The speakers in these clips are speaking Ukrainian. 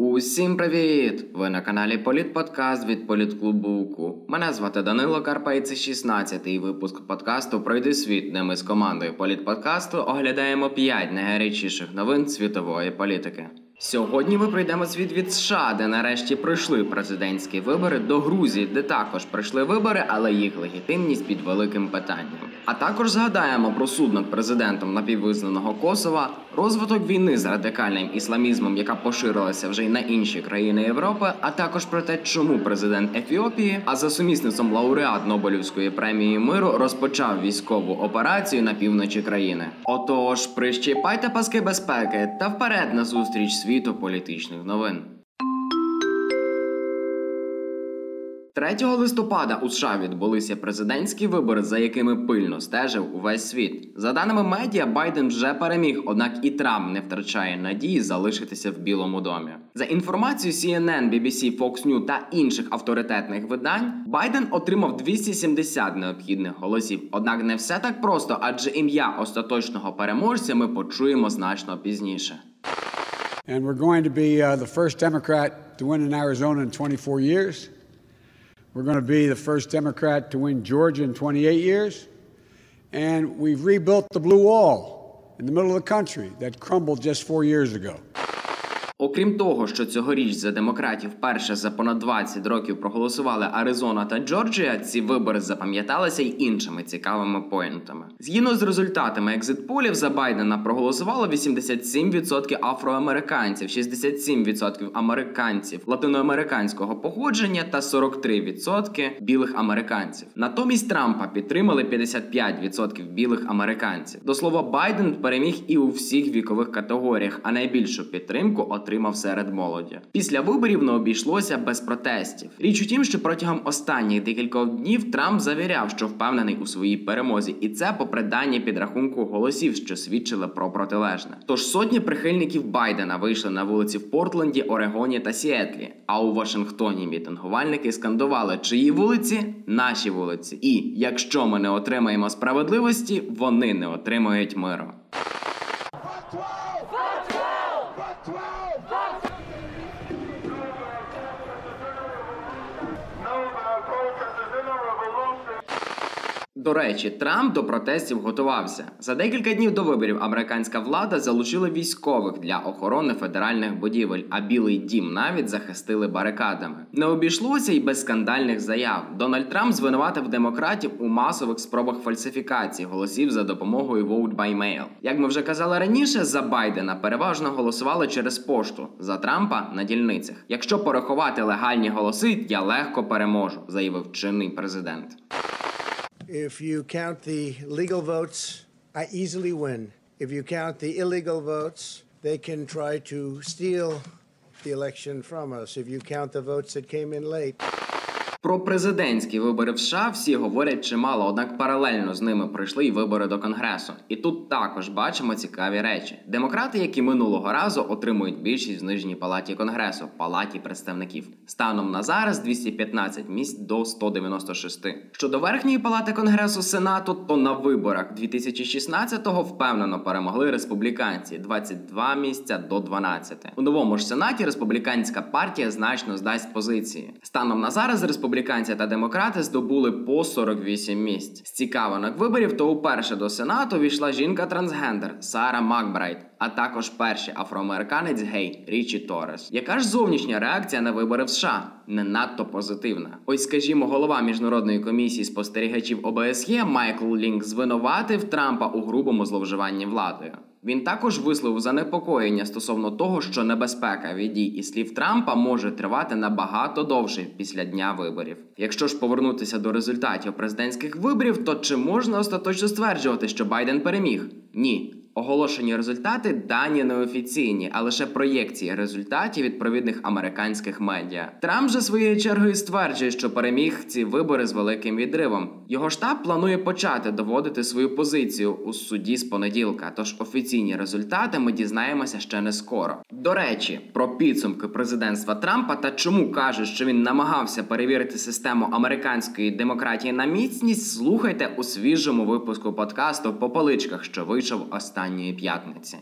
Усім привіт! Ви на каналі Політподкаст від Політклубу УКУ. Мене звати Данило Карпа і це 16-й випуск подкасту Пройди світ, де ми з командою Політподкасту оглядаємо 5 найгарячіших новин світової політики. Сьогодні ми пройдемо світ від США, де нарешті пройшли президентські вибори, до Грузії, де також пройшли вибори, але їх легітимність під великим питанням. А також згадаємо про суд над президентом напіввизнаного Косова, розвиток війни з радикальним ісламізмом, яка поширилася вже й на інші країни Європи, а також про те, чому президент Ефіопії, а за сумісництвом лауреат Нобелівської премії миру розпочав військову операцію на півночі країни. Отож, прищіпайте паски безпеки та вперед на зустріч світу політичних новин. 3 листопада у США відбулися президентські вибори, за якими пильно стежив увесь світ. За даними медіа, Байден вже переміг, однак і Трамп не втрачає надії залишитися в Білому домі. За інформацією CNN, BBC, Fox News та інших авторитетних видань, Байден отримав 270 необхідних голосів. Однак не все так просто, адже ім'я остаточного переможця ми почуємо значно пізніше. And we're going to be uh, the first Democrat to win in Arizona in 24 years. We're going to be the first Democrat to win Georgia in 28 years. And we've rebuilt the blue wall in the middle of the country that crumbled just four years ago. Окрім того, що цьогоріч за демократів перше за понад 20 років проголосували Аризона та Джорджія, ці вибори запам'яталися й іншими цікавими поінтами. Згідно з результатами екзитполів за Байдена проголосувало 87% афроамериканців, 67% американців латиноамериканського походження та 43% білих американців. Натомість Трампа підтримали 55% білих американців. До слова, Байден переміг і у всіх вікових категоріях, а найбільшу підтримку отримав серед молоді. Після виборів не обійшлося без протестів. Річ у тім, що протягом останніх декількох днів Трамп завіряв, що впевнений у своїй перемозі, і це попри дані підрахунку голосів, що свідчили про протилежне. Тож сотні прихильників Байдена вийшли на вулиці в Портленді, Орегоні та Сіетлі. А у Вашингтоні мітингувальники скандували, чиї вулиці наші вулиці. І якщо ми не отримаємо справедливості, вони не отримають миру. До речі, Трамп до протестів готувався. За декілька днів до виборів американська влада залучила військових для охорони федеральних будівель, а Білий дім навіть захистили барикадами. Не обійшлося й без скандальних заяв. Дональд Трамп звинуватив демократів у масових спробах фальсифікації голосів за допомогою Vote by Mail. Як ми вже казали раніше, за Байдена переважно голосували через пошту, за Трампа на дільницях. Якщо порахувати легальні голоси, я легко переможу, заявив чинний президент. If you count the legal votes, I easily win. If you count the illegal votes, they can try to steal the election from us. If you count the votes that came in late, Про президентські вибори в США всі говорять чимало, однак паралельно з ними пройшли й вибори до конгресу. І тут також бачимо цікаві речі. Демократи, які минулого разу отримують більшість в нижній палаті конгресу, палаті представників. Станом на зараз 215 місць до 196. Щодо верхньої палати конгресу Сенату, то на виборах 2016-го впевнено перемогли республіканці 22 місця до 12. У новому ж сенаті республіканська партія значно здасть позиції. Станом на зараз республіканці та демократи здобули по 48 місць. З цікавинок виборів то уперше до сенату війшла жінка-трансгендер Сара Макбрайт, а також перший афроамериканець гей Річі Торрес. Яка ж зовнішня реакція на вибори в США? Не надто позитивна. Ось, скажімо, голова міжнародної комісії спостерігачів ОБСЄ Майкл Лінк звинуватив Трампа у грубому зловживанні владою. Він також висловив занепокоєння стосовно того, що небезпека від дій і слів Трампа може тривати набагато довше після дня виборів. Якщо ж повернутися до результатів президентських виборів, то чи можна остаточно стверджувати, що Байден переміг? Ні. Оголошені результати дані неофіційні, а лише проєкції результатів відповідних американських медіа. Трамп же своєю чергою стверджує, що переміг ці вибори з великим відривом. Його штаб планує почати доводити свою позицію у суді з понеділка. Тож офіційні результати ми дізнаємося ще не скоро. До речі, про підсумки президентства Трампа та чому каже, що він намагався перевірити систему американської демократії на міцність. Слухайте у свіжому випуску подкасту по поличках, що вийшов останньої п'ятниці.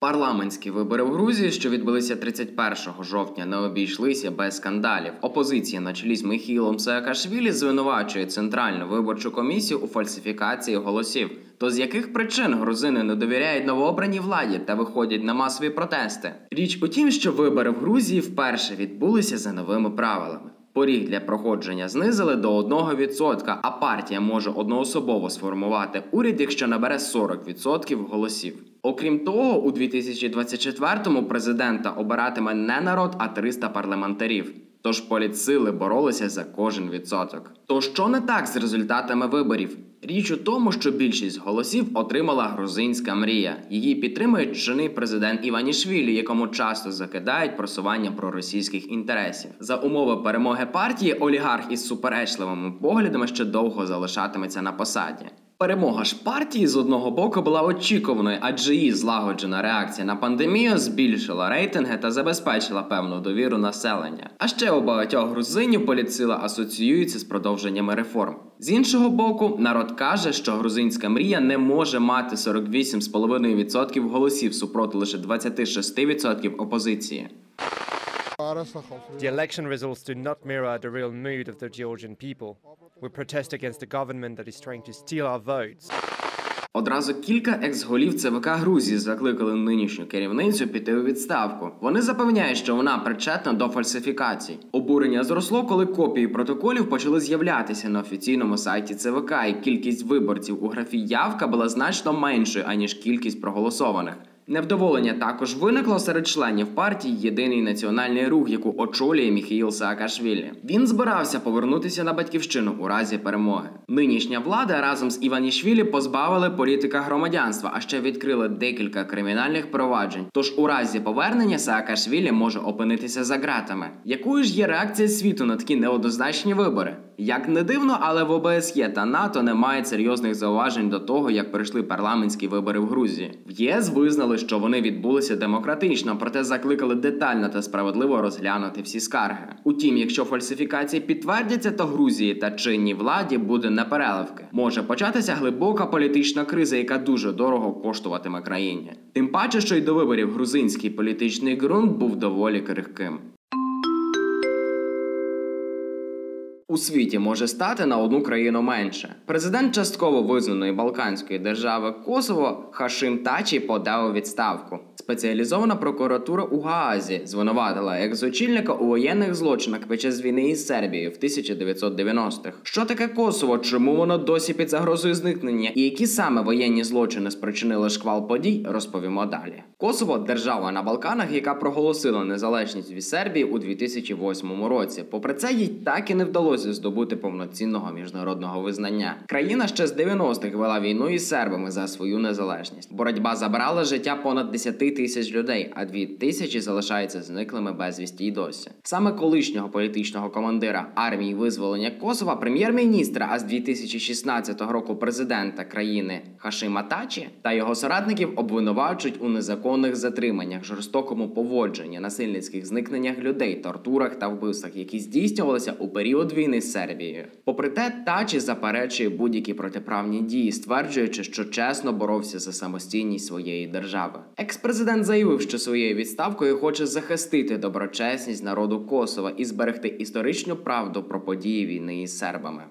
Парламентські вибори в Грузії, що відбулися 31 жовтня, не обійшлися без скандалів. Опозиція на чолі з Михайлом Саакашвілі звинувачує центральну виборчу комісію у фальсифікації голосів. То з яких причин грузини не довіряють новообраній владі та виходять на масові протести? Річ у тім, що вибори в Грузії вперше відбулися за новими правилами. Поріг для проходження знизили до 1%, а партія може одноособово сформувати уряд, якщо набере 40% голосів. Окрім того, у 2024-му президента обиратиме не народ, а 300 парламентарів. Тож політсили боролися за кожен відсоток. То що не так з результатами виборів? Річ у тому, що більшість голосів отримала грузинська мрія. Її підтримують чини президент Іванішвілі, якому часто закидають просування проросійських інтересів. За умови перемоги партії олігарх із суперечливими поглядами ще довго залишатиметься на посаді. Перемога ж партії з одного боку була очікуваною, адже її злагоджена реакція на пандемію збільшила рейтинги та забезпечила певну довіру населення. А ще у багатьох грузинів політсила асоціюється з продовженнями реформ. З іншого боку, народ каже, що грузинська мрія не може мати 48,5% голосів супроти лише 26% опозиції. The election results do not mirror the real mood of the Georgian people. We protest against the government that is trying to steal our votes. Одразу кілька екс-голів ЦВК Грузії закликали нинішню керівницю піти у відставку. Вони запевняють, що вона причетна до фальсифікацій. Обурення зросло, коли копії протоколів почали з'являтися на офіційному сайті ЦВК, і кількість виборців у графі явка була значно меншою аніж кількість проголосованих. Невдоволення також виникло серед членів партії Єдиний національний рух, яку очолює Міхаїл Саакашвілі. Він збирався повернутися на батьківщину у разі перемоги. Нинішня влада разом з Іванішвілі позбавили політика громадянства, а ще відкрили декілька кримінальних проваджень. Тож у разі повернення Саакашвілі може опинитися за ґратами. Якою ж є реакція світу на такі неоднозначні вибори? Як не дивно, але в ОБСЄ та НАТО немає серйозних зауважень до того, як пройшли парламентські вибори в Грузії. В ЄС визнали, що вони відбулися демократично, проте закликали детально та справедливо розглянути всі скарги. Утім, якщо фальсифікації підтвердяться, то Грузії та чинній владі буде непереливки. Може початися глибока політична криза, яка дуже дорого коштуватиме країні. Тим паче, що й до виборів грузинський політичний ґрунт був доволі крихким. У світі може стати на одну країну менше. Президент частково визнаної балканської держави Косово Хашим Тачі подав відставку. Спеціалізована прокуратура у Гаазі звинуватила екс-очільника у воєнних злочинах під час війни із Сербією в 1990-х. Що таке Косово? Чому воно досі під загрозою зникнення? І які саме воєнні злочини спричинили шквал подій, розповімо далі. Косово держава на Балканах, яка проголосила незалежність від Сербії у 2008 році. Попри це, їй так і не вдалося здобути повноцінного міжнародного визнання. Країна ще з 90-х вела війну із сербами за свою незалежність. Боротьба забрала життя понад 10 тисяч людей, а 2 тисячі залишаються зниклими безвісті й досі. Саме колишнього політичного командира армії визволення Косова, прем'єр-міністра, а з 2016 року президента країни Хашима Тачі та його соратників обвинувачують у незаконних затриманнях, жорстокому поводженні, насильницьких зникненнях людей, тортурах та вбивствах, які здійснювалися у період війни з Сербією. Попри те, Тачі заперечує будь-які протиправні дії, стверджуючи, що чесно боровся за самостійність своєї держави. Екс-президент заявив, що своєю відставкою хоче захистити доброчесність народу Косова і зберегти історичну правду про події війни із сербами.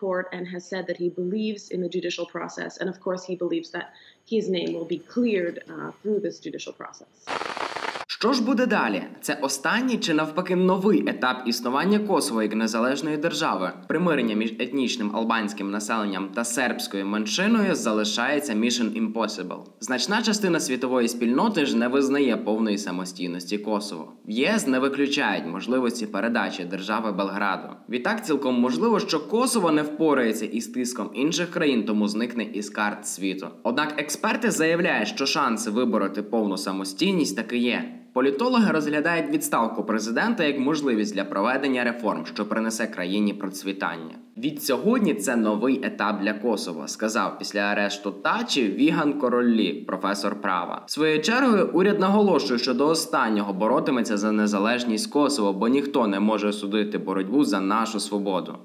Court and has said that he believes in the judicial process. And of course, he believes that his name will be cleared uh, through this judicial process. Що ж буде далі? Це останній чи навпаки новий етап існування Косово як незалежної держави. Примирення між етнічним албанським населенням та сербською меншиною залишається Mission Impossible. Значна частина світової спільноти ж не визнає повної самостійності Косово. В ЄС не виключають можливості передачі держави Белграду. Відтак цілком можливо, що Косово не впорається із тиском інших країн, тому зникне із карт світу. Однак експерти заявляють, що шанси вибороти повну самостійність таки є. Політологи розглядають відставку президента як можливість для проведення реформ, що принесе країні процвітання. Від сьогодні це новий етап для Косова, сказав після арешту Тачі Віган Короллі, професор права. Своєю чергою уряд наголошує, що до останнього боротиметься за незалежність Косово, бо ніхто не може судити боротьбу за нашу свободу.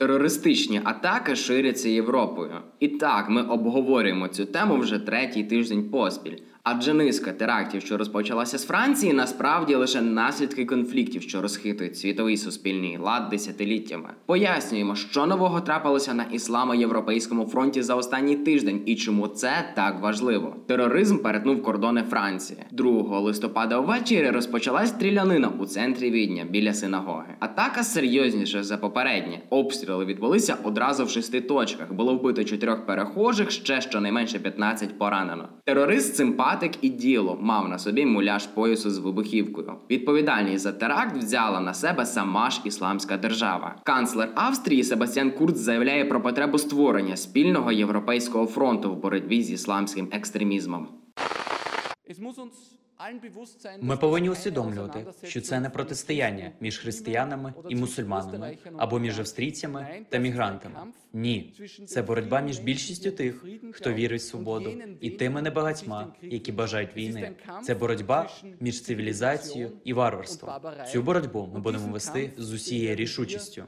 Терористичні атаки ширяться Європою. І так, ми обговорюємо цю тему вже третій тиждень поспіль. Адже низка терактів, що розпочалася з Франції, насправді лише наслідки конфліктів, що розхитують світовий суспільний лад десятиліттями. Пояснюємо, що нового трапилося на ісламо-європейському фронті за останній тиждень і чому це так важливо. Тероризм перетнув кордони Франції. 2 листопада ввечері розпочалась стрілянина у центрі Відня біля синагоги. Атака серйозніша за попереднє. Обстріли відбулися одразу в шести точках. Було вбито чотирьох перехожих, ще щонайменше 15 поранено. Терорист симпатик і діло мав на собі муляж поясу з вибухівкою. Відповідальність за теракт взяла на себе сама ж ісламська держава. Канцлер Австрії Себастьян Курц заявляє про потребу створення спільного європейського фронту в боротьбі з ісламським екстремізмом. Ми повинні усвідомлювати, що це не протистояння між християнами і мусульманами або між австрійцями та мігрантами. Ні, це боротьба між більшістю тих, хто вірить в свободу, і тими небагатьма, які бажають війни. Це боротьба між цивілізацією і варварством. Цю боротьбу ми будемо вести з усією рішучістю.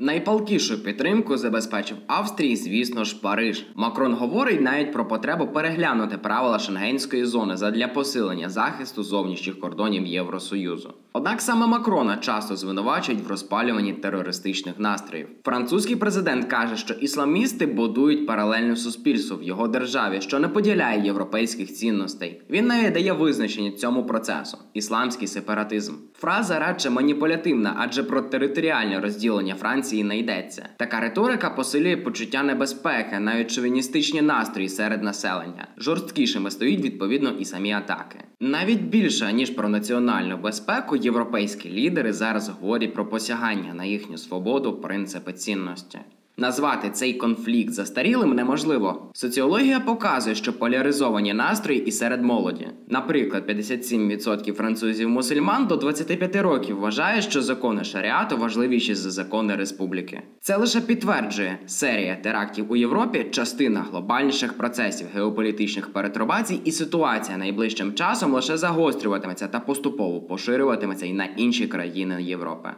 Найпалкішу підтримку забезпечив Австрії, звісно ж, Париж. Макрон говорить навіть про потребу переглянути правила шенгенської зони задля посилення захисту зовнішніх кордонів Євросоюзу. Однак саме Макрона часто звинувачують в розпалюванні терористичних настроїв. Французький президент каже, що ісламісти будують паралельне суспільство в його державі, що не поділяє європейських цінностей. Він навіть дає визначення цьому процесу ісламський сепаратизм. Фраза радше маніпулятивна, адже про територіальне розділення Франції не йдеться. Така риторика посилює почуття небезпеки, навіть шовіністичні настрої серед населення. Жорсткішими стоїть відповідно і самі атаки. Навіть більше ніж про національну безпеку, європейські лідери зараз говорять про посягання на їхню свободу, принципи цінності. Назвати цей конфлікт застарілим неможливо. Соціологія показує, що поляризовані настрої і серед молоді. Наприклад, 57% французів-мусульман до 25 років вважає, що закони шаріату важливіші за закони республіки. Це лише підтверджує серія терактів у Європі, частина глобальніших процесів геополітичних перетрубацій, і ситуація найближчим часом лише загострюватиметься та поступово поширюватиметься і на інші країни Європи.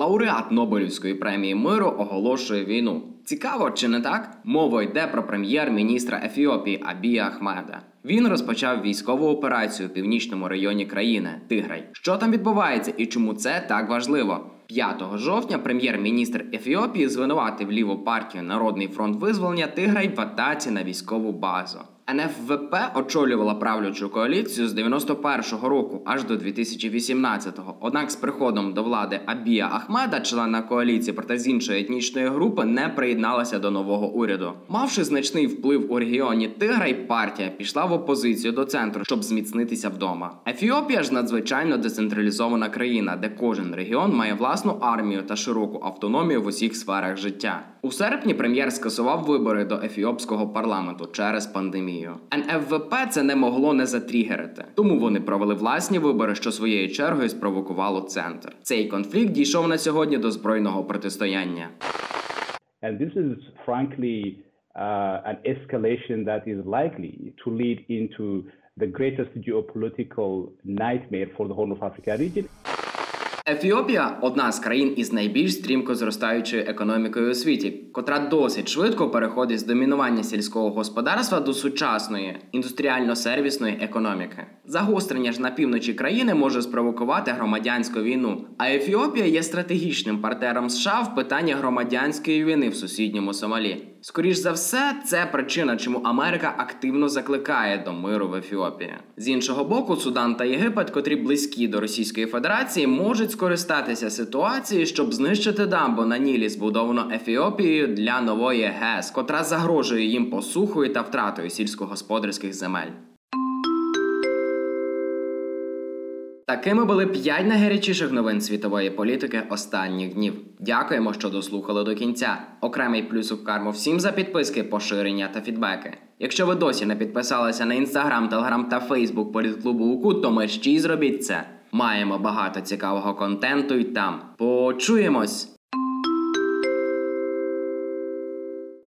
Лауреат Нобелівської премії миру оголошує війну. Цікаво, чи не так? Мова йде про прем'єр-міністра Ефіопії Абія Ахмеда. Він розпочав військову операцію в північному районі країни Тиграй. Що там відбувається і чому це так важливо? 5 жовтня прем'єр-міністр Ефіопії звинуватив ліву партію Народний фронт визволення Тиграй в атаці на військову базу. НФВП очолювала правлячу коаліцію з 91-го року аж до 2018-го. Однак з приходом до влади Абія Ахмеда, члена коаліції, проте з іншої етнічної групи, не приєдналася до нового уряду. Мавши значний вплив у регіоні Тиграй, партія пішла в опозицію до центру, щоб зміцнитися вдома. Ефіопія ж надзвичайно децентралізована країна, де кожен регіон має власну армію та широку автономію в усіх сферах життя. У серпні прем'єр скасував вибори до ефіопського парламенту через пандемію. НФВП це не могло не затрігерити, тому вони провели власні вибори, що своєю чергою спровокувало центр. Цей конфлікт дійшов на сьогодні до збройного протистояння. And this is frankly uh, an escalation that is likely to lead into the greatest geopolitical nightmare for the Horn of Africa region. Ефіопія одна з країн із найбільш стрімко зростаючою економікою у світі, котра досить швидко переходить з домінування сільського господарства до сучасної індустріально-сервісної економіки. Загострення ж на півночі країни може спровокувати громадянську війну. А Ефіопія є стратегічним партнером США в питанні громадянської війни в сусідньому Сомалі. Скоріш за все, це причина, чому Америка активно закликає до миру в Ефіопії. З іншого боку, Судан та Єгипет, котрі близькі до Російської Федерації, можуть скористатися ситуацією, щоб знищити дамбу на Нілі, збудовану Ефіопією для нової ГЕС, котра загрожує їм посухою та втратою сільськогосподарських земель. Такими були п'ять найгарячіших новин світової політики останніх днів. Дякуємо, що дослухали до кінця. Окремий плюс у карму всім за підписки, поширення та фідбеки. Якщо ви досі не підписалися на інстаграм, телеграм та фейсбук політклубу УКУ, то мерщій зробіть це. Маємо багато цікавого контенту й там. Почуємось!